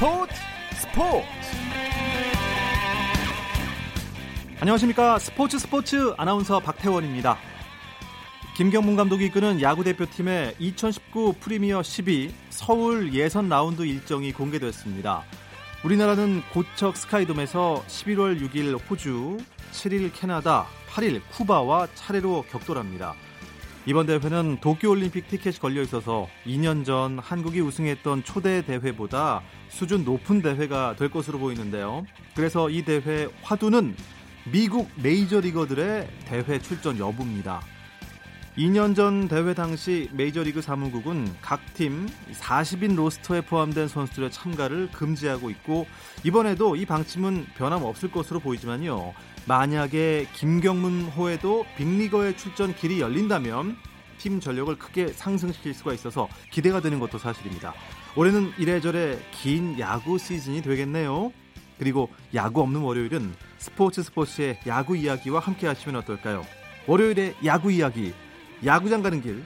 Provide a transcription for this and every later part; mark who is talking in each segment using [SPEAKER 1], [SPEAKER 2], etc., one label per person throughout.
[SPEAKER 1] 스포츠 스포츠 안녕하십니까 스포츠 스포츠 아나운서 박태원입니다. 김경문 감독이 이끄는 야구 대표팀의 2019 프리미어 12 서울 예선 라운드 일정이 공개됐습니다. 우리나라는 고척 스카이돔에서 11월 6일 호주, 7일 캐나다, 8일 쿠바와 차례로 격돌합니다. 이번 대회는 도쿄올림픽 티켓이 걸려 있어서 2년 전 한국이 우승했던 초대 대회보다 수준 높은 대회가 될 것으로 보이는데요. 그래서 이 대회 화두는 미국 메이저리거들의 대회 출전 여부입니다. 2년 전 대회 당시 메이저리그 사무국은 각 팀 40인 로스터에 포함된 선수들의 참가를 금지하고 있고 이번에도 이 방침은 변함없을 것으로 보이지만요. 만약에 김경문 호에도 빅리거의 출전 길이 열린다면 팀 전력을 크게 상승시킬 수가 있어서 기대가 되는 것도 사실입니다. 올해는 이래저래 긴 야구 시즌이 되겠네요. 그리고 야구 없는 월요일은 스포츠 스포츠의 야구 이야기와 함께 하시면 어떨까요? 월요일의 야구 이야기, 야구장 가는 길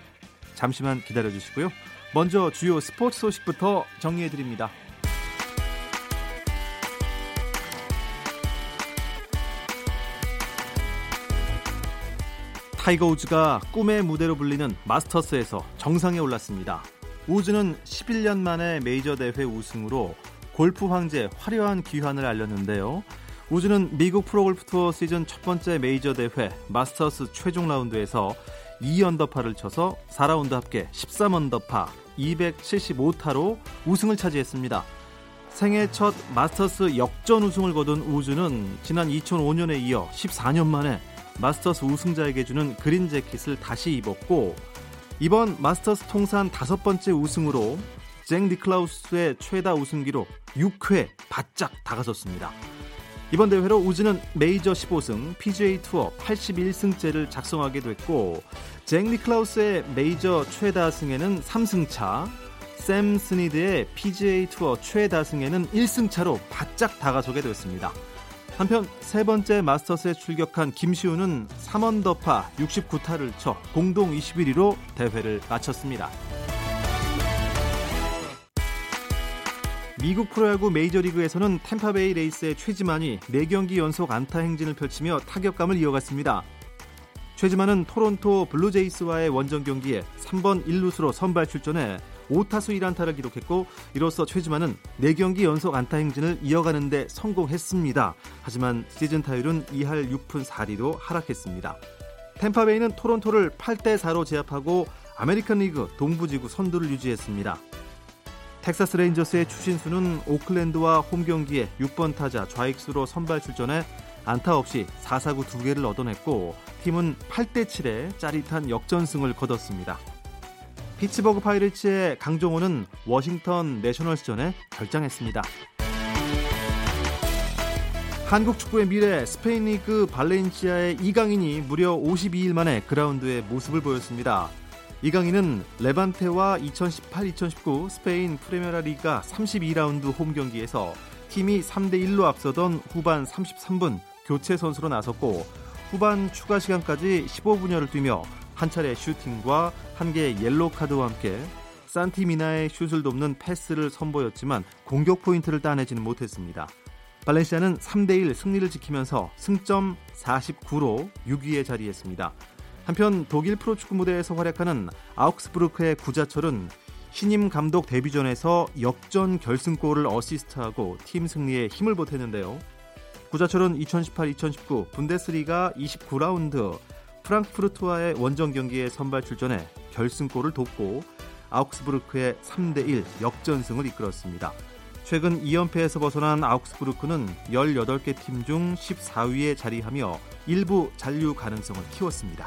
[SPEAKER 1] 잠시만 기다려 주시고요. 먼저 주요 스포츠 소식부터 정리해 드립니다. 타이거 우즈가 꿈의 무대로 불리는 마스터스에서 정상에 올랐습니다. 우즈는 11년 만에 메이저 대회 우승으로 골프 황제 화려한 귀환을 알렸는데요. 우즈는 미국 프로골프 투어 시즌 첫 번째 메이저 대회 마스터스 최종 라운드에서 2언더파를 쳐서 4라운드 합계 13언더파 275타로 우승을 차지했습니다. 생애 첫 마스터스 역전 우승을 거둔 우즈는 지난 2005년에 이어 14년 만에 마스터스 우승자에게 주는 그린 재킷을 다시 입었고 이번 마스터스 통산 다섯 번째 우승으로 잭 니클라우스의 최다 우승 기록 6회 바짝 다가섰습니다. 이번 대회로 우즈는 메이저 15승, PGA 투어 81승째를 작성하게 됐고 잭 니클라우스의 메이저 최다 승에는 3승차, 샘 스니드의 PGA 투어 최다 승에는 1승차로 바짝 다가서게 됐습니다. 한편 세 번째 마스터스에 출격한 김시우는 3언더파 69타를 쳐 공동 21위로 대회를 마쳤습니다. 미국 프로야구 메이저리그에서는 템파베이 레이스의 최지만이 4경기 연속 안타 행진을 펼치며 타격감을 이어갔습니다. 최지만은 토론토 블루제이스와의 원정 경기에 3번 1루수로 선발 출전해 5타수 1안타를 기록했고 이로써 최지만은 4경기 연속 안타 행진을 이어가는 데 성공했습니다. 하지만 시즌 타율은 2할 6푼 4리로 하락했습니다. 템파베이는 토론토를 8대 4로 제압하고 아메리칸 리그 동부지구 선두를 유지했습니다. 텍사스 레인저스의 추신수는 오클랜드와 홈 경기에 6번 타자 좌익수로 선발 출전해 안타 없이 4사구 2개를 얻어냈고 팀은 8대 7의 짜릿한 역전승을 거뒀습니다. 피츠버그 파이리츠의 강정호는 워싱턴 내셔널스전에 결장했습니다. 한국 축구의 미래 스페인 리그 발렌시아의 이강인이 무려 52일 만에 그라운드에 모습을 보였습니다. 이강인은 레반테와 2018-2019 스페인 프리메라 리가 32라운드 홈 경기에서 팀이 3대 1로 앞서던 후반 33분 교체 선수로 나섰고 후반 추가 시간까지 15분여를 뛰며 한 차례 슈팅과 한 개의 옐로 카드와 함께 산티미나의 슛을 돕는 패스를 선보였지만 공격 포인트를 따내지는 못했습니다. 발렌시아는 3대1 승리를 지키면서 승점 49로 6위에 자리했습니다. 한편 독일 프로축구 무대에서 활약하는 아우크스부르크의 구자철은 신임 감독 데뷔전에서 역전 결승골을 어시스트하고 팀 승리에 힘을 보탰는데요. 구자철은 2018-2019 분데스리가 29라운드 프랑크푸르트와의 원정 경기에 선발 출전해 결승골을 돕고 아우크스부르크의 3대1 역전승을 이끌었습니다. 최근 2연패에서 벗어난 아우크스부르크는 18개 팀 중 14위에 자리하며 일부 잔류 가능성을 키웠습니다.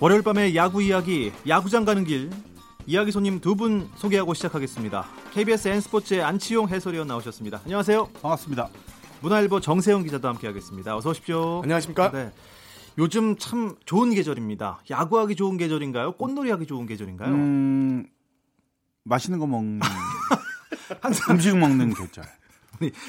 [SPEAKER 1] 월요일 밤의 야구 이야기, 야구장 가는 길. 이야기 손님 두 분 소개하고 시작하겠습니다. KBS N스포츠의 안치용 해설위원 나오셨습니다. 안녕하세요.
[SPEAKER 2] 반갑습니다.
[SPEAKER 1] 문화일보 정세영 기자도 함께하겠습니다. 어서 오십시오.
[SPEAKER 3] 안녕하십니까?
[SPEAKER 1] 네. 요즘 참 좋은 계절입니다. 야구하기 좋은 계절인가요? 꽃놀이하기 좋은 계절인가요?
[SPEAKER 2] 음, 맛있는 거 먹는 항상 음식 먹는 계절.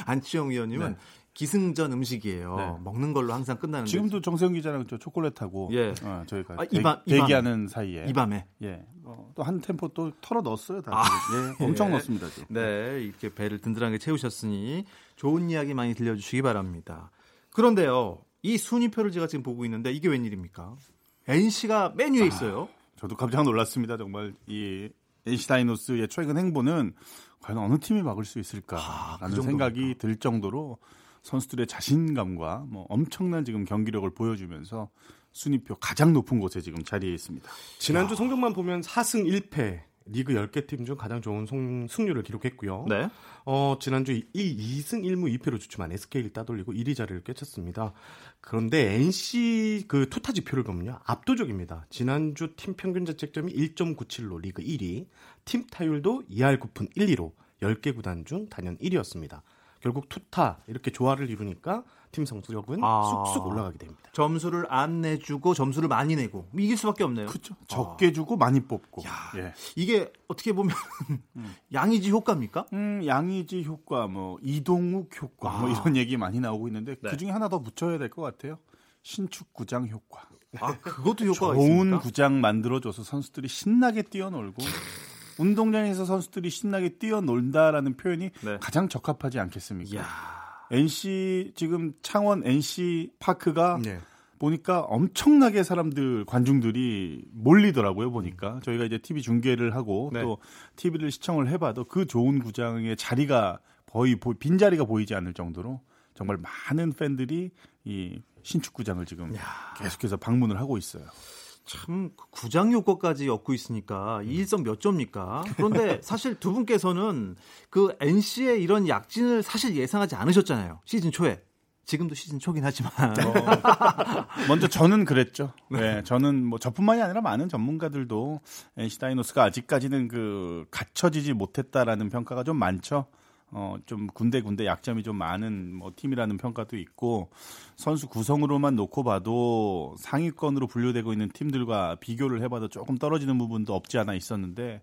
[SPEAKER 1] 안치영 위원님은
[SPEAKER 2] 네.
[SPEAKER 1] 기승전 음식이에요.
[SPEAKER 2] 네.
[SPEAKER 1] 먹는 걸로 항상 끝나는데
[SPEAKER 2] 지금도 정세영 기자랑 저 초콜릿하고
[SPEAKER 1] 예.
[SPEAKER 2] 어, 저희가
[SPEAKER 1] 아,
[SPEAKER 2] 대,
[SPEAKER 1] 이 밤- 이 밤에.
[SPEAKER 2] 대기하는 사이에
[SPEAKER 1] 이 밤에
[SPEAKER 2] 예. 어, 또한 템포 또 털어 넣었어요. 다.
[SPEAKER 1] 아.
[SPEAKER 2] 예. 엄청 넣었습니다. 지금.
[SPEAKER 1] 네, 이렇게 배를 든든하게 채우셨으니 좋은 이야기 많이 들려주시기 바랍니다. 그런데요, 이 순위표를 제가 지금 보고 있는데 이게 웬일입니까? NC가 맨 위에 있어요.
[SPEAKER 2] 저도 깜짝 놀랐습니다. 정말 이 NC 다이노스의 최근 행보는 과연 어느 팀이 막을 수 있을까라는
[SPEAKER 1] 아, 그?
[SPEAKER 2] 생각이 들 정도로 선수들의 자신감과 뭐 엄청난 지금 경기력을 보여주면서 순위표 가장 높은 곳에 지금 자리해 있습니다.
[SPEAKER 3] 지난주 성적만 보면 4승 1패. 리그 10개 팀 중 가장 좋은 송- 승률을 기록했고요.
[SPEAKER 1] 네.
[SPEAKER 3] 어, 지난주 2, 2승 1무 2패로 주춤한 SK를 따돌리고 1위 자리를 꿰찼습니다. 그런데 NC 그 투타 지표를 보면요. 압도적입니다. 지난주 팀 평균 자책점이 1.97로 리그 1위, 팀 타율도 2할 9푼 1, 2로 10개 구단 중 단연 1위였습니다. 결국 투타 이렇게 조화를 이루니까 팀 성적은
[SPEAKER 1] 아.
[SPEAKER 3] 쑥쑥 올라가게 됩니다.
[SPEAKER 1] 점수를 안 내주고 점수를 많이 내고 이길 수밖에 없네요.
[SPEAKER 2] 그렇죠. 적게 주고 많이 뽑고. 예.
[SPEAKER 1] 이게 어떻게 보면 양이지 효과입니까?
[SPEAKER 2] 음, 양의지 효과, 뭐 이동욱 효과, 뭐
[SPEAKER 1] 아.
[SPEAKER 2] 이런 얘기 많이 나오고 있는데
[SPEAKER 1] 네.
[SPEAKER 2] 그 중에 하나 더 붙여야 될 것 같아요. 신축 구장 효과.
[SPEAKER 1] 아, 그것도 효과가
[SPEAKER 2] 좋은
[SPEAKER 1] 있습니까?
[SPEAKER 2] 구장 만들어줘서 선수들이 신나게 뛰어놀고 운동장에서 선수들이 신나게 뛰어놀다라는 표현이
[SPEAKER 1] 네.
[SPEAKER 2] 가장 적합하지 않겠습니까?
[SPEAKER 1] 이야.
[SPEAKER 2] NC 지금 창원 NC 파크가
[SPEAKER 3] 네.
[SPEAKER 2] 보니까 엄청나게 사람들 관중들이 몰리더라고요 보니까 저희가 이제 TV 중계를 하고
[SPEAKER 1] 네.
[SPEAKER 2] 또 TV를 시청을 해봐도 그 좋은 구장의 자리가 거의 보- 빈 자리가 보이지 않을 정도로 정말 많은 팬들이 이 신축 구장을 지금 계속해서 방문을 하고 있어요.
[SPEAKER 1] 참그 구장 효과까지 엮고 있으니까 이 일성 몇 점입니까? 그런데 사실 두 분께서는 그 NC의 이런 약진을 사실 예상하지 않으셨잖아요. 시즌 초에. 지금도 시즌 초긴 하지만.
[SPEAKER 2] 먼저 저는 그랬죠. 네, 저는 뭐 저뿐만이 아니라 많은 전문가들도 NC 다이노스가 아직까지는 그 갖춰지지 못했다라는 평가가 좀 많죠. 어, 좀 군데군데 약점이 좀 많은 뭐 팀이라는 평가도 있고 선수 구성으로만 놓고 봐도 상위권으로 분류되고 있는 팀들과 비교를 해봐도 조금 떨어지는 부분도 없지 않아 있었는데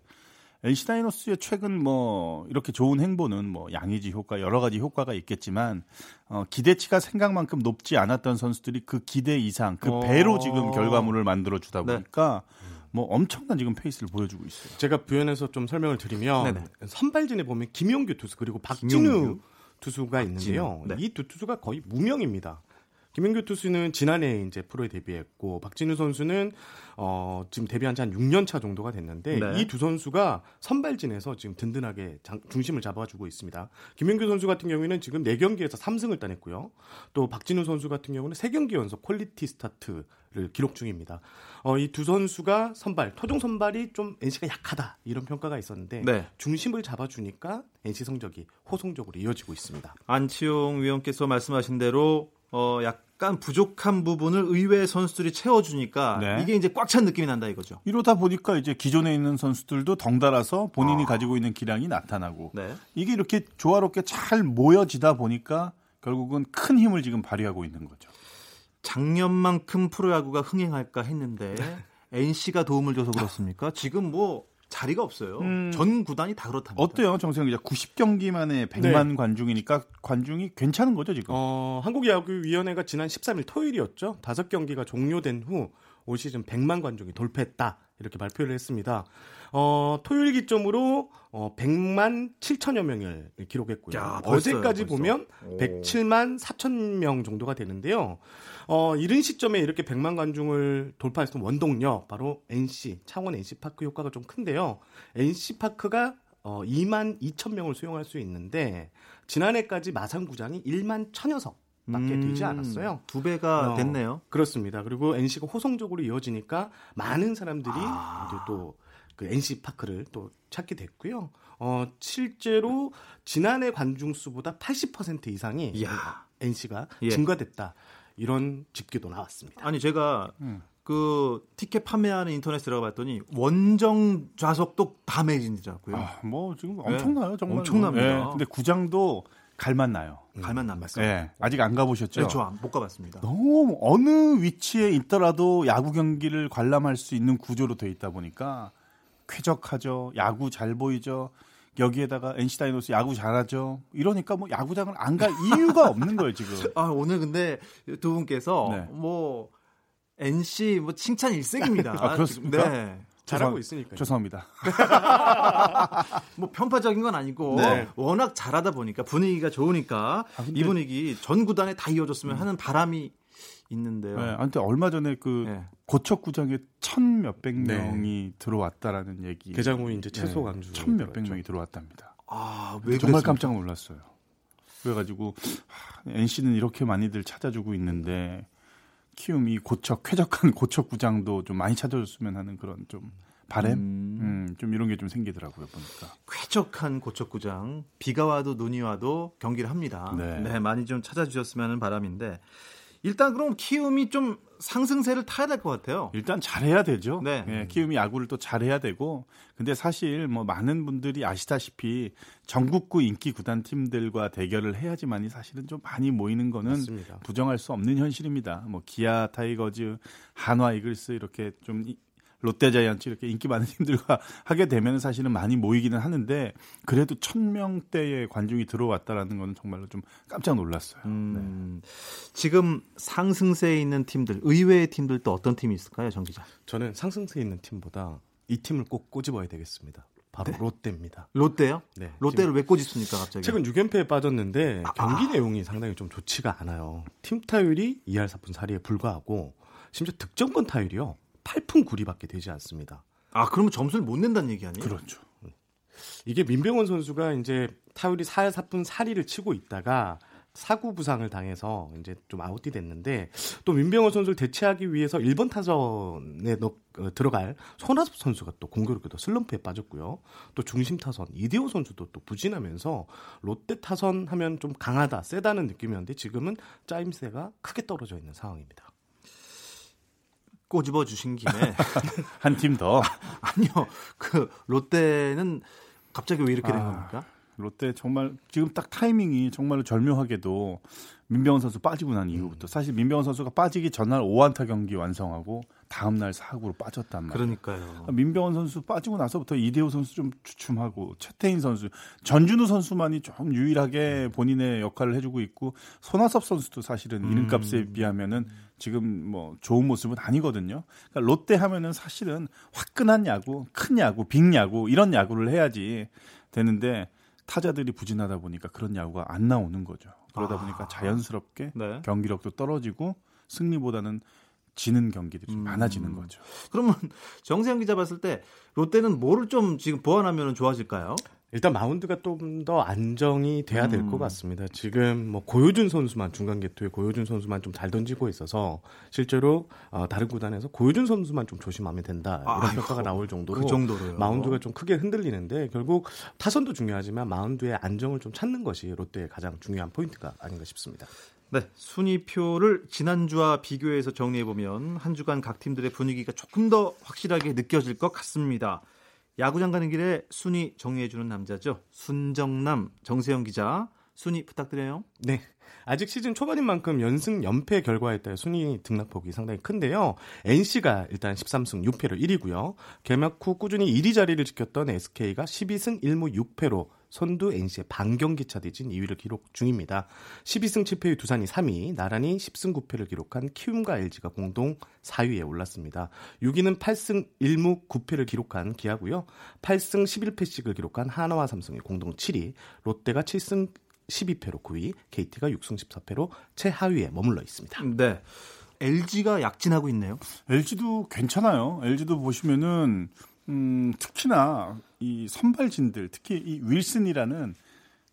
[SPEAKER 2] NC 다이노스의 최근 뭐 이렇게 좋은 행보는 뭐 양의지 효과 여러 가지 효과가 있겠지만 어, 기대치가 생각만큼 높지 않았던 선수들이 그 기대 이상 그
[SPEAKER 1] 어.
[SPEAKER 2] 배로 지금 결과물을 만들어 주다
[SPEAKER 1] 네.
[SPEAKER 2] 보니까 뭐 엄청난 지금 페이스를 보여주고 있어요.
[SPEAKER 3] 제가 부연해서 좀 설명을 드리면
[SPEAKER 1] 네네.
[SPEAKER 3] 선발진에 보면 김용규 투수 그리고 박진우
[SPEAKER 1] 김용규?
[SPEAKER 3] 투수가 있는데요.
[SPEAKER 1] 네.
[SPEAKER 3] 이두 투수가 거의 무명입니다. 김용규 투수는 지난해 이제 프로에 데뷔했고 박진우 선수는 어 지금 데뷔한 지 한 6년 차 정도가 됐는데
[SPEAKER 1] 네.
[SPEAKER 3] 이두 선수가 선발진에서 지금 든든하게 장- 중심을 잡아주고 있습니다. 김영규 선수 같은 경우에는 지금 4경기에서 3승을 따냈고요. 또 박진우 선수 같은 경우는 3경기 연속 퀄리티 스타트 를 기록 중입니다. 어, 이 두 선수가 선발, 토종 선발이 좀 NC가 약하다 이런 평가가 있었는데
[SPEAKER 1] 네.
[SPEAKER 3] 중심을 잡아주니까 NC 성적이 호성적으로 이어지고 있습니다.
[SPEAKER 1] 안치용 위원께서 말씀하신 대로 어 약간 부족한 부분을 의외의 선수들이 채워주니까
[SPEAKER 2] 네.
[SPEAKER 1] 이게 이제 꽉 찬 느낌이 난다 이거죠.
[SPEAKER 2] 이러다 보니까 이제 기존에 있는 선수들도 덩달아서 본인이
[SPEAKER 1] 아.
[SPEAKER 2] 가지고 있는 기량이 나타나고
[SPEAKER 1] 네.
[SPEAKER 2] 이게 이렇게 조화롭게 잘 모여지다 보니까 결국은 큰 힘을 지금 발휘하고 있는 거죠.
[SPEAKER 1] 작년만큼 프로야구가 흥행할까 했는데 NC가 도움을 줘서 그렇습니까? 지금 뭐 자리가 없어요.
[SPEAKER 2] 음.
[SPEAKER 1] 전 구단이 다 그렇답니다.
[SPEAKER 2] 어때요, 정세영 기자? 90경기 만에 100만 관중이니까 관중이 괜찮은 거죠 지금?
[SPEAKER 3] 어, 한국야구위원회가 지난 13일 토요일이었죠. 다섯 경기가 종료된 후 올 시즌 100만 관중이 돌파했다. 이렇게 발표를 했습니다. 어, 토요일 기점으로 어, 100만 7천여 명을 기록했고요.
[SPEAKER 1] 야, 벌써요,
[SPEAKER 3] 어제까지
[SPEAKER 1] 벌써.
[SPEAKER 3] 보면
[SPEAKER 1] 오.
[SPEAKER 3] 107만 4천 명 정도가 되는데요. 어, 이른 시점에 이렇게 100만 관중을 돌파했던 원동력 바로 NC 창원 NC 파크 효과가 좀 큰데요. NC 파크가 어, 2만 2천 명을 수용할 수 있는데 지난해까지 마산구장이 1만 1천여 석 밖에 되지 않았어요.
[SPEAKER 1] 두 배가
[SPEAKER 3] 어,
[SPEAKER 1] 됐네요.
[SPEAKER 3] 그렇습니다. 그리고 NC가 호성적으로 이어지니까 많은 사람들이
[SPEAKER 1] 아.
[SPEAKER 3] 이제 또 그 NC 파크를 또 찾게 됐고요. 어, 실제로 지난해 관중 수보다 80% 이상이
[SPEAKER 1] 이야.
[SPEAKER 3] NC가
[SPEAKER 1] 예.
[SPEAKER 3] 증가됐다. 이런 집계도 나왔습니다.
[SPEAKER 1] 아니 제가
[SPEAKER 2] 음.
[SPEAKER 1] 그 티켓 판매하는 인터넷 들어가 봤더니 원정 좌석도 다 매진이더라고요.
[SPEAKER 2] 아, 뭐 지금 엄청나요, 정말.
[SPEAKER 1] 엄청납니다.
[SPEAKER 2] 네, 근데 구장도 갈만 나요.
[SPEAKER 1] 갈만 남았어요.
[SPEAKER 2] 네, 아직 안 가보셨죠?
[SPEAKER 1] 네, 저못 가봤습니다.
[SPEAKER 2] 너무 어느 위치에 있더라도 야구 경기를 관람할 수 있는 구조로 돼 있다 보니까 쾌적하죠. 야구 잘 보이죠. 여기에다가 NC 다이노스 야구 잘하죠. 이러니까 뭐 야구장을 안 갈 이유가 없는 거예요 지금.
[SPEAKER 1] 아 오늘 근데 두 분께서
[SPEAKER 2] 네.
[SPEAKER 1] 뭐 NC 뭐 칭찬 일색입니다.
[SPEAKER 2] 아, 그렇습니까?
[SPEAKER 1] 네.
[SPEAKER 3] 잘하고 있으니까.
[SPEAKER 2] 죄송합니다.
[SPEAKER 1] 뭐 편파적인 건 아니고
[SPEAKER 2] 네.
[SPEAKER 1] 워낙 잘하다 보니까 분위기가 좋으니까
[SPEAKER 2] 아, 근데-
[SPEAKER 1] 이 분위기 전 구단에 다 이어졌으면 하는 바람이 있는데요.
[SPEAKER 2] 네, 아무튼 얼마 전에 그
[SPEAKER 1] 네.
[SPEAKER 2] 고척구장에 천 몇백
[SPEAKER 3] 네.
[SPEAKER 2] 명이 들어왔다라는 얘기.
[SPEAKER 3] 개장 후 이제 최소 강주.
[SPEAKER 2] 천 몇백 명이 들어왔답니다.
[SPEAKER 1] 아, 왜
[SPEAKER 2] 정말
[SPEAKER 1] 그랬습니까?
[SPEAKER 2] 깜짝 놀랐어요. 그래가지고 NC는 이렇게 많이들 찾아주고 있는데 키움이 고척 쾌적한 고척 구장도 좀 많이 찾아줬으면 하는 그런 좀 바램,
[SPEAKER 1] 음.
[SPEAKER 2] 음, 좀 이런 게 좀 생기더라고요 보니까.
[SPEAKER 1] 쾌적한 고척구장 비가 와도 눈이 와도 경기를 합니다.
[SPEAKER 2] 네.
[SPEAKER 1] 네, 많이 좀 찾아주셨으면 하는 바람인데 일단 그럼 키움이 좀 상승세를 타야 될 것 같아요.
[SPEAKER 2] 일단 잘해야 되죠.
[SPEAKER 1] 네.
[SPEAKER 2] 예, 키움이 야구를 또 잘해야 되고, 근데 사실 뭐 많은 분들이 아시다시피 전국구 인기 구단 팀들과 대결을 해야지만이 사실은 좀 많이 모이는 거는
[SPEAKER 3] 맞습니다.
[SPEAKER 2] 부정할 수 없는 현실입니다. 뭐 기아 타이거즈, 한화 이글스 이렇게 좀 이- 롯데자이언츠 이렇게 인기 많은 팀들과 하게 되면 사실은 많이 모이기는 하는데 그래도 천 명대의 관중이 들어왔다라는 거는 정말로 좀 깜짝 놀랐어요.
[SPEAKER 1] 음, 지금 상승세에 있는 팀들, 의외의 팀들 또 어떤 팀이 있을까요, 정 기자?
[SPEAKER 3] 저는 상승세에 있는 팀보다 이 팀을 꼭 꼬집어야 되겠습니다. 바로 롯데입니다.
[SPEAKER 1] 롯데요?
[SPEAKER 3] 네.
[SPEAKER 1] 롯데를 왜 꽂으십니까, 갑자기?
[SPEAKER 3] 최근 6연패에 빠졌는데
[SPEAKER 1] 아,
[SPEAKER 3] 경기 내용이 상당히 좀 좋지가 않아요. 팀 타율이 2할 4푼 4리에 불과하고 심지어 득점권 타율이요. 8푼 9리밖에 되지 않습니다.
[SPEAKER 1] 아, 그러면 점수를 못 낸다는 얘기 아니에요?
[SPEAKER 2] 그렇죠.
[SPEAKER 3] 이게 민병헌 선수가 이제 타율이 4할 4푼 4리를 치고 있다가 사구 부상을 당해서 이제 좀 아웃이 됐는데 또 민병헌 선수를 대체하기 위해서 1번 타선에 넣, 어, 들어갈 손아섭 선수가 또 공교롭게도 슬럼프에 빠졌고요. 또 중심 타선 이대호 선수도 또 부진하면서 롯데 타선 하면 좀 강하다, 세다는 느낌이었는데 지금은 짜임새가 크게 떨어져 있는 상황입니다.
[SPEAKER 1] 꼬집어 주신 김에
[SPEAKER 2] 한 팀 더.
[SPEAKER 1] 아니요. 그 롯데는 갑자기 왜 이렇게 된
[SPEAKER 2] 아.
[SPEAKER 1] 겁니까?
[SPEAKER 2] 롯데 정말 지금 딱 타이밍이 정말로 절묘하게도 민병헌 선수 빠지고 난 이후부터 사실 민병헌 선수가 빠지기 전날 5안타 경기 완성하고 다음 날 사구로 빠졌단 말이에요.
[SPEAKER 1] 그러니까요.
[SPEAKER 2] 민병헌 선수 빠지고 나서부터 이대호 선수 좀 주춤하고 최태인 선수, 전준우 선수만이 좀 유일하게 본인의 역할을 해주고 있고 손아섭 선수도 사실은
[SPEAKER 1] 음.
[SPEAKER 2] 이름값에 비하면은 지금 뭐 좋은 모습은 아니거든요. 그러니까 롯데 하면은 사실은 화끈한 야구, 큰 야구, 빅 야구 이런 야구를 해야지 되는데 타자들이 부진하다 보니까 그런 야구가 안 나오는 거죠. 그러다
[SPEAKER 1] 아.
[SPEAKER 2] 보니까 자연스럽게
[SPEAKER 1] 네.
[SPEAKER 2] 경기력도 떨어지고 승리보다는 지는 경기들이 좀
[SPEAKER 1] 음.
[SPEAKER 2] 많아지는 거죠.
[SPEAKER 1] 그러면 정세영 기자 봤을 때 롯데는 뭐를 좀 지금 보완하면 좋아질까요?
[SPEAKER 3] 일단 마운드가 좀 더 안정이 돼야 될것
[SPEAKER 1] 음.
[SPEAKER 3] 같습니다. 지금 뭐 고효준 선수만 중간 개투에 고효준 선수만 좀 잘 던지고 있어서 실제로 어, 다른 구단에서 고효준 선수만 좀 조심하면 된다 이런
[SPEAKER 1] 아이고,
[SPEAKER 3] 평가가 나올 정도로
[SPEAKER 1] 그 정도로요.
[SPEAKER 3] 마운드가 좀 크게 흔들리는데 결국 타선도 중요하지만 마운드의 안정을 좀 찾는 것이 롯데의 가장 중요한 포인트가 아닌가 싶습니다.
[SPEAKER 1] 네, 순위표를 지난주와 비교해서 정리해 보면 한 주간 각 팀들의 분위기가 조금 더 확실하게 느껴질 것 같습니다. 야구장 가는 길에 순위 정리해 주는 남자죠. 순정남 정세영 기자. 순위 부탁드려요.
[SPEAKER 3] 네. 아직 시즌 초반인 만큼 연승 연패 결과에 따라 순위 등락폭이 상당히 큰데요. NC가 일단 13승 6패로 1위고요. 개막 후 꾸준히 1위 자리를 지켰던 SK가 12승 1무 6패로 선두 NC의 반경기 차 뒤진 2위를 기록 중입니다. 12승 7패의 두산이 3위, 나란히 10승 9패를 기록한 키움과 LG가 공동 4위에 올랐습니다. 6위는 8승 1무 9패를 기록한 기아고요. 8승 11패씩을 기록한 하나와 삼성이 공동 7위, 롯데가 7승 12패로 9위, KT가 6승 14패로 최하위에 머물러 있습니다.
[SPEAKER 1] 네. LG가 약진하고 있네요.
[SPEAKER 2] LG도 괜찮아요. LG도 보시면은 음, 특히나 이 선발진들, 특히 이 윌슨이라는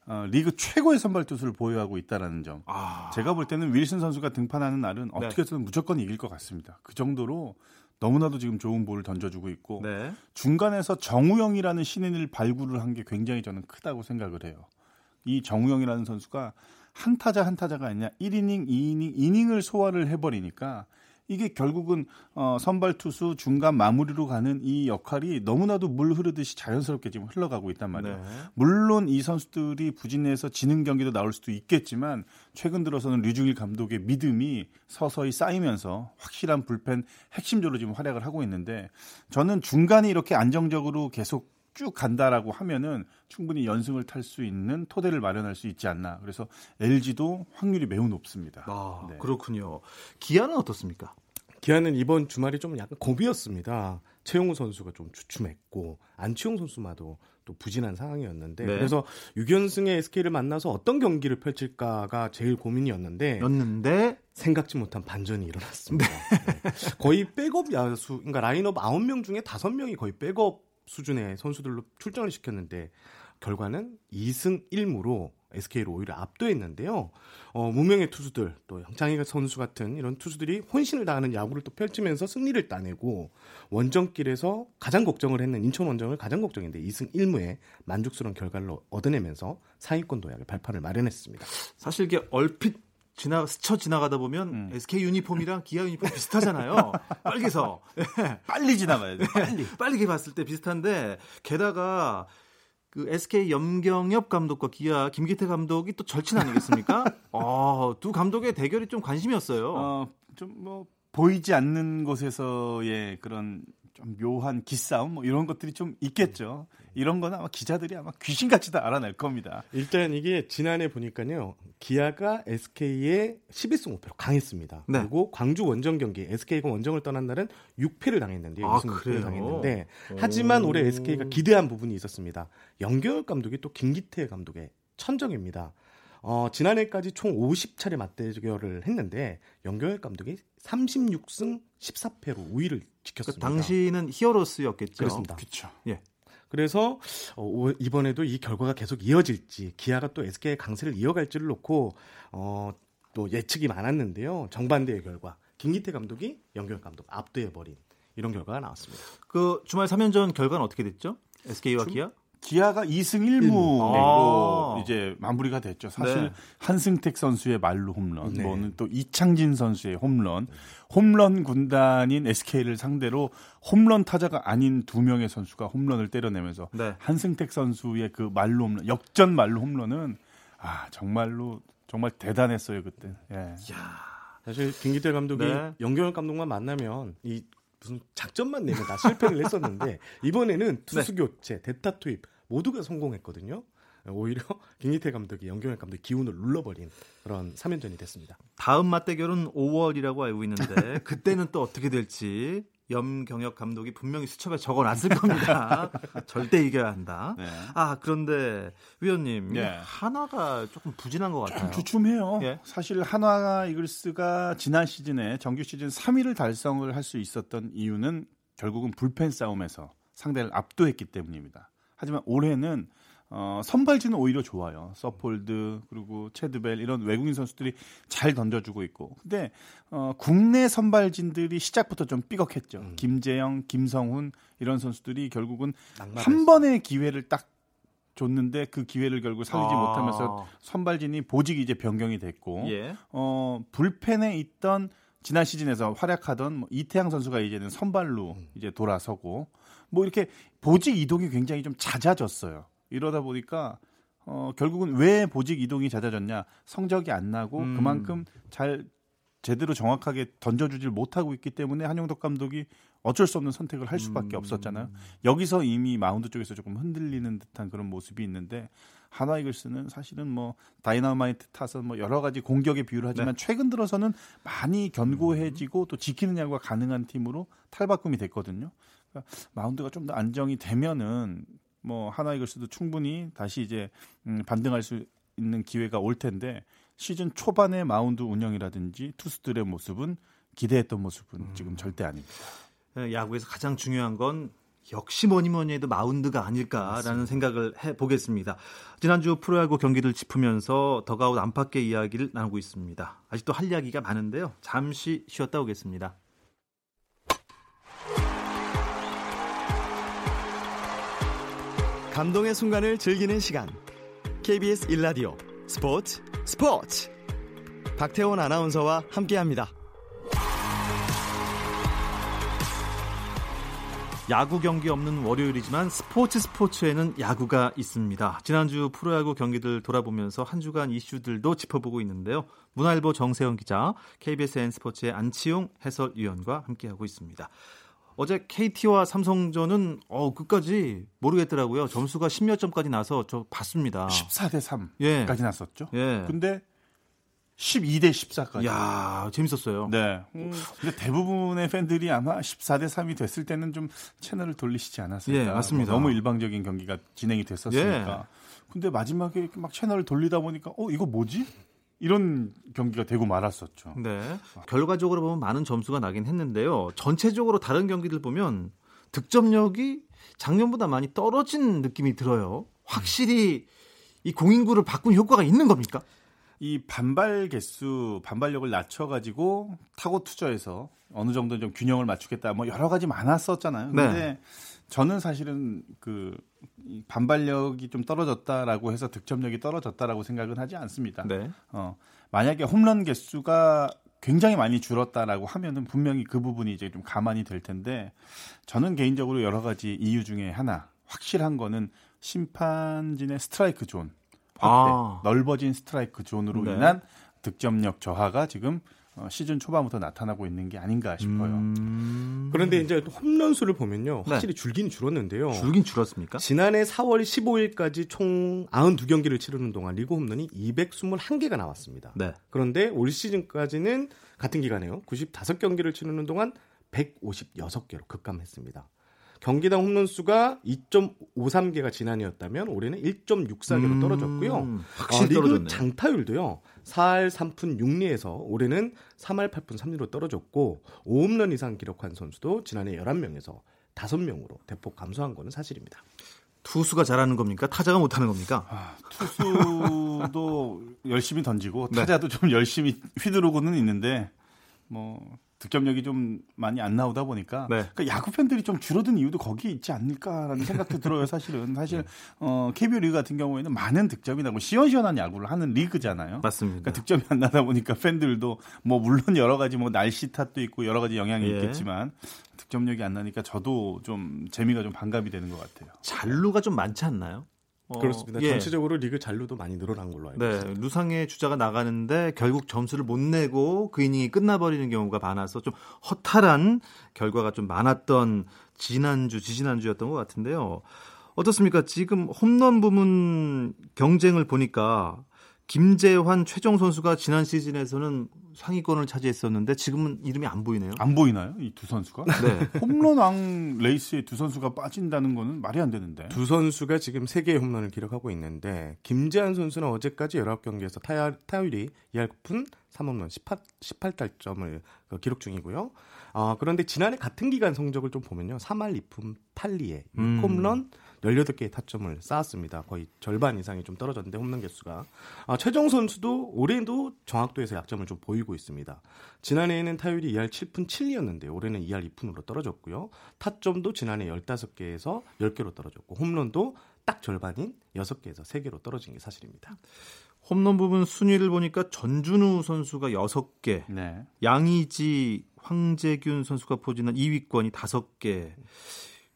[SPEAKER 2] 어, 리그 최고의 선발 투수를 보유하고 있다라는 점.
[SPEAKER 1] 아,
[SPEAKER 2] 제가 볼 때는 윌슨 선수가 등판하는 날은 어떻게 해서든 무조건 이길 것 같습니다. 그 정도로 너무나도 지금 좋은 볼을 던져주고 있고
[SPEAKER 1] 네.
[SPEAKER 2] 중간에서 정우영이라는 신인을 발굴을 한 게 굉장히 저는 크다고 생각을 해요. 이 정우영이라는 선수가 한 타자 한 타자가 아니라 1이닝, 2이닝, 이닝을 소화를 해버리니까 이게 결국은 어, 선발 투수 중간 마무리로 가는 이 역할이 너무나도 물 흐르듯이 자연스럽게 지금 흘러가고 있단 말이에요. 네. 물론 이 선수들이 부진해서 지는 경기도 나올 수도 있겠지만 최근 들어서는 류중일 감독의 믿음이 서서히 쌓이면서 확실한 불펜 핵심적으로 지금 활약을 하고 있는데 저는 중간에 이렇게 안정적으로 계속 쭉 간다라고 하면은 충분히 연승을 탈 수 있는 토대를 마련할 수 있지 않나. 그래서 LG도 확률이 매우 높습니다.
[SPEAKER 1] 아, 네. 그렇군요. 기아는 어떻습니까?
[SPEAKER 3] 기아는 이번 주말이 좀 약간 고비였습니다. 최용우 선수가 좀 주춤했고 안치홍 선수마도 또 부진한 상황이었는데 네. 그래서 6연승의 SK를 만나서 어떤 경기를 펼칠까가 제일 고민이었는데
[SPEAKER 1] 였는데
[SPEAKER 3] 생각지 못한 반전이 일어났습니다. 네. 거의 백업 야수 그러니까 라인업 9명 중에 5명이 거의 백업 수준의 선수들로 출전을 시켰는데 결과는 2승 1무로 SK를 오히려 압도했는데요. 어, 무명의 투수들 또 형창희 선수 같은 이런 투수들이 혼신을 다하는 야구를 또 펼치면서 승리를 따내고 원정길에서 가장 걱정을 했는 인천 원정을 가장 걱정인데 2승 1무에 만족스러운 결과를 얻어내면서 상위권 도약의 발판을 마련했습니다.
[SPEAKER 1] 사실 이게 얼핏 지나 스쳐 지나가다 보면 음. SK 유니폼이랑 기아 유니폼 비슷하잖아요. 빨개서
[SPEAKER 2] 빨리 지나가야 돼.
[SPEAKER 1] 빨리 빨리 봤을 때 비슷한데 게다가 그 SK 염경엽 감독과 기아 김기태 감독이 또 절친 아니겠습니까? 어, 두 감독의 대결이 좀 관심이었어요. 어,
[SPEAKER 2] 좀뭐 보이지 않는 곳에서의 그런 좀 묘한 기싸움 뭐 이런 것들이 좀 있겠죠. 이런 거는 아마 기자들이 아마 귀신같이 다 알아낼 겁니다.
[SPEAKER 3] 일단 이게 지난해 보니까요. 기아가 SK의 11승 5패로 강했습니다. 네. 그리고 광주 원정 경기 SK가 원정을 떠난 날은 6패를 당했는데요.
[SPEAKER 1] 아, 6승
[SPEAKER 3] 당했는데 하지만 올해 SK가 기대한 부분이 있었습니다. 연결 감독이 또 김기태 감독의 천정입니다. 어, 지난해까지 총 50차례 맞대결을 했는데 연결 감독이 36승 14패로 우위를 지켰습니다.
[SPEAKER 1] 그 당시는 히어로스였겠죠.
[SPEAKER 3] 그렇습니다.
[SPEAKER 2] 그렇죠.
[SPEAKER 3] 예. 그래서 어, 이번에도 이 결과가 계속 이어질지 기아가 또 SK의 강세를 이어갈지를 놓고 어, 또 예측이 많았는데요. 정반대의 결과 김기태 감독이 연결 감독 압도해 버린 이런 결과가 나왔습니다.
[SPEAKER 1] 그 주말 3연전 결과는 어떻게 됐죠? SK와 주, 기아?
[SPEAKER 2] 기아가 2승 1무로 아~ 이제 마무리가 됐죠. 사실 네. 한승택 선수의 말로 홈런, 네. 뭐는 또 이창진 선수의 홈런, 홈런 군단인 SK를 상대로 홈런 타자가 아닌 두 명의 선수가 홈런을 때려내면서 네. 한승택 선수의 그 말로 홈런, 역전 말로 홈런은 아 정말로 정말 대단했어요 그때. 예.
[SPEAKER 3] 야. 사실 김기태 감독이 네. 영경현 감독만 만나면 이 무슨 작전만 내면 다 실패를 했었는데 이번에는 투수 네. 교체, 대타 투입 모두가 성공했거든요. 오히려 김기태 감독이 연경현 감독의 기운을 눌러버린 그런 3연전이 됐습니다.
[SPEAKER 1] 다음 맞대결은 5월이라고 알고 있는데 그때는 또 어떻게 될지 염경혁 감독이 분명히 수첩에 적어놨을 겁니다. 절대 이겨야 한다. 네. 아 그런데 위원님 네. 하나가 조금 부진한 것 같아요.
[SPEAKER 2] 주춤해요. 예? 사실 한화 이글스가 지난 시즌에 정규 시즌 3위를 달성을 할 수 있었던 이유는 결국은 불펜 싸움에서 상대를 압도했기 때문입니다. 하지만 올해는 어, 선발진은 오히려 좋아요. 서폴드 그리고 체드벨 이런 외국인 선수들이 잘 던져주고 있고. 근데 어, 국내 선발진들이 시작부터 좀 삐걱했죠. 음. 김재영, 김성훈 이런 선수들이 결국은 낭만했어. 한 번의 기회를 딱 줬는데 그 기회를 결국 살리지 아. 못하면서 선발진이 보직이 이제 변경이 됐고 예. 어, 불펜에 있던 지난 시즌에서 활약하던 뭐 이태양 선수가 이제는 선발로 음. 이제 돌아서고 뭐 이렇게 보직 이동이 굉장히 좀 잦아졌어요. 이러다 보니까 어, 결국은 왜 보직 이동이 잦아졌냐? 성적이 안 나고 음. 그만큼 잘 제대로 정확하게 던져주질 못하고 있기 때문에 한용덕 감독이 어쩔 수 없는 선택을 할 수밖에 음. 없었잖아요. 여기서 이미 마운드 쪽에서 조금 흔들리는 듯한 그런 모습이 있는데 하나 이글스는 사실은 뭐 다이너마이트 타선 뭐 여러 가지 공격의 비유를 하지만 네. 최근 들어서는 많이 견고해지고 또 지키는 야구가 가능한 팀으로 탈바꿈이 됐거든요. 그러니까 마운드가 좀 더 안정이 되면은 뭐 한화 이글스도 충분히 다시 이제 음, 반등할 수 있는 기회가 올 텐데 시즌 초반의 마운드 운영이라든지 투수들의 모습은 기대했던 모습은 음. 지금 절대 아닙니다.
[SPEAKER 1] 네, 야구에서 가장 중요한 건 역시 뭐니 뭐니 해도 마운드가 아닐까라는 맞습니다. 생각을 해 보겠습니다. 지난주 프로야구 경기를 짚으면서 더가웃 안팎의 이야기를 나누고 있습니다. 아직도 할 이야기가 많은데요. 잠시 쉬었다 오겠습니다.
[SPEAKER 4] 감동의 순간을 즐기는 시간. KBS 일라디오 스포츠 스포츠. 박태원 아나운서와 함께합니다.
[SPEAKER 1] 야구 경기 없는 월요일이지만 스포츠 스포츠에는 야구가 있습니다. 지난주 프로야구 경기들 돌아보면서 한 주간 이슈들도 짚어보고 있는데요. 문화일보 정세영 기자, KBS N스포츠의 안치용 해설위원과 함께하고 있습니다. 어제 KT와 삼성전은 어 끝까지 모르겠더라고요. 점수가 10몇 점까지 나서 저 봤습니다.
[SPEAKER 2] 14대 3까지
[SPEAKER 1] 예.
[SPEAKER 2] 났었죠.
[SPEAKER 1] 예.
[SPEAKER 2] 근데 12대 14까지.
[SPEAKER 1] 야 재밌었어요.
[SPEAKER 2] 네. 근데 대부분의 팬들이 아마 14대 3이 됐을 때는 좀 채널을 돌리시지 않았을까.
[SPEAKER 1] 예, 맞습니다.
[SPEAKER 2] 너무 일방적인 경기가 진행이 됐었으니까.
[SPEAKER 1] 예.
[SPEAKER 2] 근데 마지막에 막 채널을 돌리다 보니까 어 이거 뭐지? 이런 경기가 되고 말았었죠.
[SPEAKER 1] 네. 결과적으로 보면 많은 점수가 나긴 했는데요. 전체적으로 다른 경기들 보면 득점력이 작년보다 많이 떨어진 느낌이 들어요. 확실히 이 공인구를 바꾼 효과가 있는 겁니까?
[SPEAKER 2] 이 반발 개수, 반발력을 낮춰가지고 타고 투자해서 어느 정도 좀 균형을 맞추겠다. 뭐 여러 가지 많았었잖아요. 근데
[SPEAKER 1] 네.
[SPEAKER 2] 저는 사실은 그이 반발력이 좀 떨어졌다라고 해서 득점력이 떨어졌다라고 생각은 하지 않습니다.
[SPEAKER 1] 네.
[SPEAKER 2] 어, 만약에 홈런 개수가 굉장히 많이 줄었다라고 하면은 분명히 그 부분이 이제 좀 가만히 될 텐데 저는 개인적으로 여러 가지 이유 중에 하나 확실한 거는 심판진의 스트라이크 존 확대,
[SPEAKER 1] 아.
[SPEAKER 2] 넓어진 스트라이크 존으로
[SPEAKER 1] 네.
[SPEAKER 2] 인한 득점력 저하가 지금 어, 시즌 초반부터 나타나고 있는 게 아닌가 싶어요.
[SPEAKER 1] 음...
[SPEAKER 3] 그런데 이제 홈런 수를 보면요.
[SPEAKER 1] 네.
[SPEAKER 3] 확실히 줄긴 줄었는데요.
[SPEAKER 1] 줄긴 줄었습니까?
[SPEAKER 3] 지난해 4월 15일까지 총 92경기를 치르는 동안 리그 홈런이 221개가 나왔습니다.
[SPEAKER 1] 네.
[SPEAKER 3] 그런데 올 시즌까지는 같은 기간에요. 95경기를 치르는 동안 156개로 급감했습니다. 경기당 홈런 수가 2.53개가 지난해였다면 올해는 1.64개로 떨어졌고요.
[SPEAKER 1] 음,
[SPEAKER 3] 어,
[SPEAKER 1] 확실히
[SPEAKER 3] 리그
[SPEAKER 1] 떨어졌네.
[SPEAKER 3] 장타율도요. 4할 3푼 6리에서 올해는 3할 8푼 3리로 떨어졌고 5홈런 이상 기록한 선수도 지난해 11명에서 5명으로 대폭 감소한 거는 사실입니다.
[SPEAKER 1] 투수가 잘하는 겁니까? 타자가 못하는 겁니까?
[SPEAKER 2] 아, 투수도 열심히 던지고
[SPEAKER 1] 네.
[SPEAKER 2] 타자도 좀 열심히 휘두르고는 있는데 뭐 득점력이 좀 많이 안 나오다 보니까
[SPEAKER 1] 네.
[SPEAKER 2] 그러니까 야구 팬들이 좀 줄어든 이유도 거기에 있지 않을까라는 생각도 들어요. 사실은 사실 어, KBO 리그 같은 경우에는 많은 득점이 나고 시원시원한 야구를 하는 리그잖아요.
[SPEAKER 1] 맞습니다.
[SPEAKER 2] 그러니까 득점이 안 나다 보니까 팬들도 뭐 물론 여러 가지 뭐 날씨 탓도 있고 여러 가지 영향이
[SPEAKER 1] 예.
[SPEAKER 2] 있겠지만 득점력이 안 나니까 저도 좀 재미가 좀 반감이 되는 것 같아요.
[SPEAKER 1] 잔루가 좀 많지 않나요? 어,
[SPEAKER 3] 그렇습니다.
[SPEAKER 1] 예.
[SPEAKER 3] 전체적으로 리그 잔류도 많이 늘어난 걸로 알고
[SPEAKER 1] 네,
[SPEAKER 3] 있습니다.
[SPEAKER 1] 루상의 주자가 나가는데 결국 점수를 못 내고 그 이닝이 끝나버리는 경우가 많아서 좀 허탈한 결과가 좀 많았던 지난주, 지지난주였던 것 같은데요. 어떻습니까? 지금 홈런 부문 경쟁을 보니까 김재환, 최정 선수가 지난 시즌에서는 상위권을 차지했었는데 지금은 이름이 안 보이네요.
[SPEAKER 2] 안 보이나요? 이 두 선수가?
[SPEAKER 1] 네.
[SPEAKER 2] 홈런왕 레이스에 두 선수가 빠진다는 거는 말이 안 되는데.
[SPEAKER 3] 두 선수가 지금 3개의 홈런을 기록하고 있는데 김재한 선수는 어제까지 19경기에서 타율, 타율이 2할 9푼 3홈런 18, 18달점을 그 기록 중이고요. 아, 그런데 지난해 같은 기간 성적을 좀 보면요. 3할 2푼 8리에
[SPEAKER 1] 음.
[SPEAKER 3] 6홈런 18개의 타점을 쌓았습니다. 거의 절반 이상이 좀 떨어졌는데 홈런 개수가. 아, 최정 선수도 올해도 정확도에서 약점을 좀 보이고 있습니다. 지난해에는 타율이 2할 7푼 7리였는데 올해는 2할 2푼으로 떨어졌고요. 타점도 지난해 15개에서 10개로 떨어졌고 홈런도 딱 절반인 6개에서 3개로 떨어진 게 사실입니다.
[SPEAKER 1] 홈런 부분 순위를 보니까 전준우 선수가 6개,
[SPEAKER 2] 네.
[SPEAKER 1] 양의지, 황재균 선수가 포진한 2위권이 5개.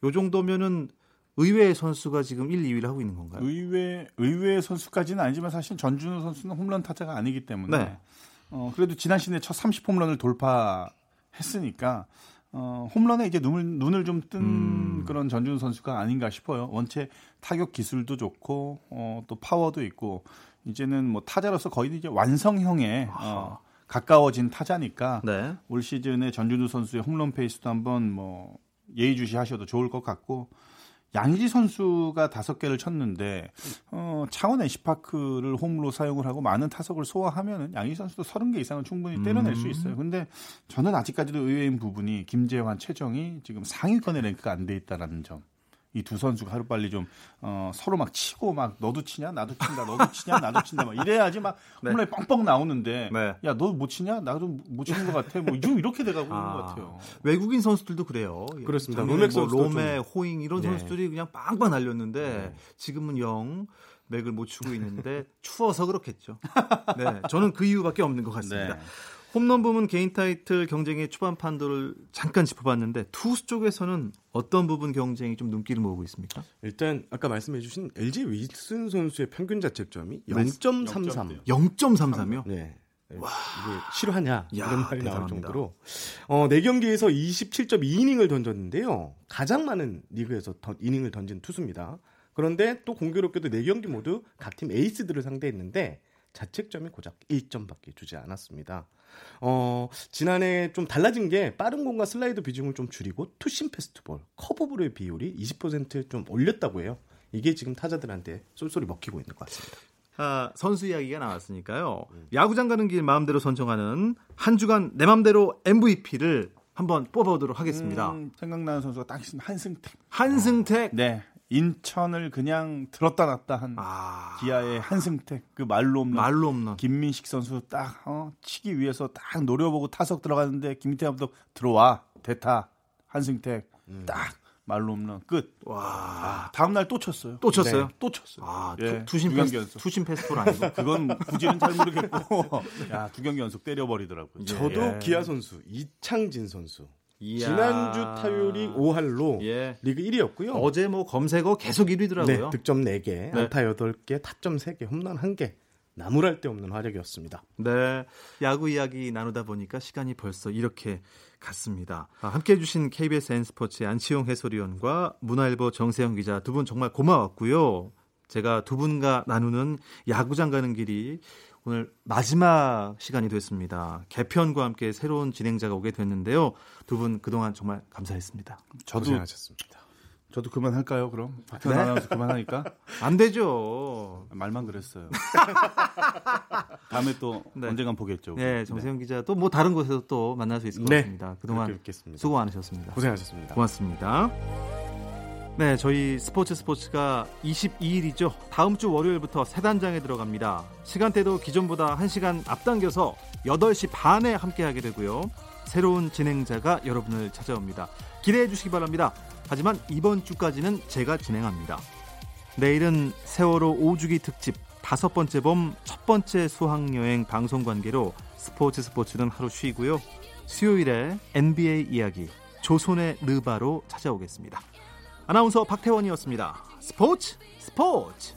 [SPEAKER 1] 요 정도면은 의외의 선수가 지금 1, 2위를 하고 있는 건가요?
[SPEAKER 2] 의외 의외 선수까지는 아니지만 사실 전준우 선수는 홈런 타자가 아니기 때문에
[SPEAKER 1] 네.
[SPEAKER 2] 어, 그래도 지난 시즌에 첫 30홈런을 돌파했으니까 어, 홈런에 이제 눈을 눈을 좀뜬
[SPEAKER 1] 음.
[SPEAKER 2] 그런 전준우 선수가 아닌가 싶어요. 원체 타격 기술도 좋고 어, 또 파워도 있고 이제는 뭐 타자로서 거의 이제 완성형에 어, 가까워진 타자니까
[SPEAKER 1] 네.
[SPEAKER 2] 올 시즌에 전준우 선수의 홈런 페이스도 한번 뭐 예의주시하셔도 좋을 것 같고 양희지 선수가 다섯 개를 쳤는데 어, 창원 NC파크를 홈으로 사용을 하고 많은 타석을 소화하면은 양희지 선수도 서른 개 이상은 충분히 때려낼 수 있어요. 근데 저는 아직까지도 의외인 부분이 김재환, 최정이 지금 상위권에 랭크가 안 돼 있다라는 점. 이 두 선수가 하루 빨리 좀 어, 서로 막 치고 막 너도 치냐 나도 친다 너도 치냐 나도 친다 막 이래야지 막
[SPEAKER 1] 네.
[SPEAKER 2] 홈런이 뻥뻥 나오는데
[SPEAKER 1] 네.
[SPEAKER 2] 야너 못 치냐 나도 못 치는 것 같아 뭐 좀 이렇게 돼가고 있는
[SPEAKER 1] 아.
[SPEAKER 2] 것 같아요.
[SPEAKER 1] 외국인 선수들도 그래요.
[SPEAKER 3] 그렇습니다.
[SPEAKER 1] 작년에
[SPEAKER 3] 로맥
[SPEAKER 1] 뭐
[SPEAKER 3] 선수도
[SPEAKER 1] 로메, 호잉 이런
[SPEAKER 3] 네.
[SPEAKER 1] 선수들이 그냥 빵빵 날렸는데 지금은 영 맥을 못 추고 있는데 추워서 그렇겠죠. 네, 저는 그 이유밖에 없는 것 같습니다.
[SPEAKER 2] 네.
[SPEAKER 1] 홈런 부문 개인 타이틀 경쟁의 초반 판도를 잠깐 짚어봤는데 투수 쪽에서는 어떤 부분 경쟁이 좀 눈길을 모으고 있습니까?
[SPEAKER 3] 일단 아까 말씀해주신 LG 윌슨 선수의 평균 자책점이 0.33.
[SPEAKER 1] 0.33이요?
[SPEAKER 3] 네. 이게 실화냐
[SPEAKER 1] 야,
[SPEAKER 3] 이런 말이 나올
[SPEAKER 1] 대단합니다.
[SPEAKER 3] 정도로 어, 4경기에서 27.2이닝을 던졌는데요. 가장 많은 리그에서 던- 이닝을 던진 투수입니다. 그런데 또 공교롭게도 4경기 모두 각 팀 에이스들을 상대했는데 자책점이 고작 1점밖에 주지 않았습니다. 어, 지난해 좀 달라진 게 빠른 공과 슬라이드 비중을 좀 줄이고 투심 패스트볼, 커브볼의 비율이 20%좀 올렸다고 해요. 이게 지금 타자들한테 쏠쏠이 먹히고 있는 것 같습니다.
[SPEAKER 1] 아, 선수 이야기가 나왔으니까요. 야구장 가는 길 마음대로 선정하는 한 주간 내 맘대로 MVP를 한번 뽑아보도록 하겠습니다.
[SPEAKER 2] 음, 생각나는 선수가 딱 있습니다. 한승택.
[SPEAKER 1] 한승택.
[SPEAKER 2] 네. 인천을 그냥 들었다 놨다 한
[SPEAKER 1] 아,
[SPEAKER 2] 기아의 한승택 그 말로 없는
[SPEAKER 1] 말로 없는.
[SPEAKER 2] 김민식 선수 딱 어, 치기 위해서 딱 노려보고 타석 들어갔는데 김민태 감독 들어와 대타 한승택 딱 만루 홈런 끝.
[SPEAKER 1] 와.
[SPEAKER 2] 아, 다음 날 또 쳤어요.
[SPEAKER 1] 또 쳤어요?
[SPEAKER 2] 네, 또 쳤어요.
[SPEAKER 1] 아,
[SPEAKER 2] 예,
[SPEAKER 1] 투,
[SPEAKER 2] 경기
[SPEAKER 1] 패스,
[SPEAKER 2] 연속.
[SPEAKER 1] 투심 패스트볼 아니고.
[SPEAKER 2] 그건 구질은 잘 모르겠고 야 두 경기 연속 때려 버리더라고요.
[SPEAKER 3] 저도
[SPEAKER 2] 예.
[SPEAKER 3] 기아 선수 이창진 선수
[SPEAKER 1] 이야.
[SPEAKER 3] 지난주 타율이 5할로
[SPEAKER 1] 예.
[SPEAKER 3] 리그 1위였고요.
[SPEAKER 1] 어제 뭐 검색어 계속 1위더라고요.
[SPEAKER 3] 네, 득점 4개, 안타 8개, 타점 3개, 홈런 1개. 나무랄 데 없는 활약이었습니다.
[SPEAKER 1] 네. 야구 이야기 나누다 보니까 시간이 벌써 이렇게 갔습니다. 아, 함께 해주신 KBS N스포츠의 안치용 해설위원과 문화일보 정세영 기자 두 분 정말 고마웠고요. 제가 두 분과 나누는 야구장 가는 길이 오늘 마지막 시간이 됐습니다. 개편과 함께 새로운 진행자가 오게 됐는데요. 두 분 그동안 정말 감사했습니다.
[SPEAKER 2] 저도
[SPEAKER 3] 고생하셨습니다.
[SPEAKER 2] 저도 그만할까요? 그럼 박태환
[SPEAKER 1] 네?
[SPEAKER 2] 아나운서 그만하니까
[SPEAKER 1] 안 되죠.
[SPEAKER 2] 말만 그랬어요. 다음에 또
[SPEAKER 1] 네.
[SPEAKER 2] 언젠간 보겠죠.
[SPEAKER 1] 네, 정세영 기자도 뭐 다른 곳에서 또 만날 수 있을 것
[SPEAKER 3] 네.
[SPEAKER 1] 같습니다. 그동안. 수고 많으셨습니다.
[SPEAKER 3] 고생하셨습니다.
[SPEAKER 1] 고맙습니다. 네, 저희 스포츠 스포츠가 22일이죠. 다음 주 월요일부터 새 단장에 들어갑니다. 시간대도 기존보다 1시간 앞당겨서 8시 반에 함께 하게 되고요. 새로운 진행자가 여러분을 찾아옵니다. 기대해 주시기 바랍니다. 하지만 이번 주까지는 제가 진행합니다. 내일은 세월호 5주기 특집 다섯 번째 범 첫 번째 수학여행 방송 관계로 스포츠 스포츠는 하루 쉬고요. 수요일에 NBA 이야기 조선의 르바로 찾아오겠습니다. 아나운서 박태원이었습니다. 스포츠 스포츠.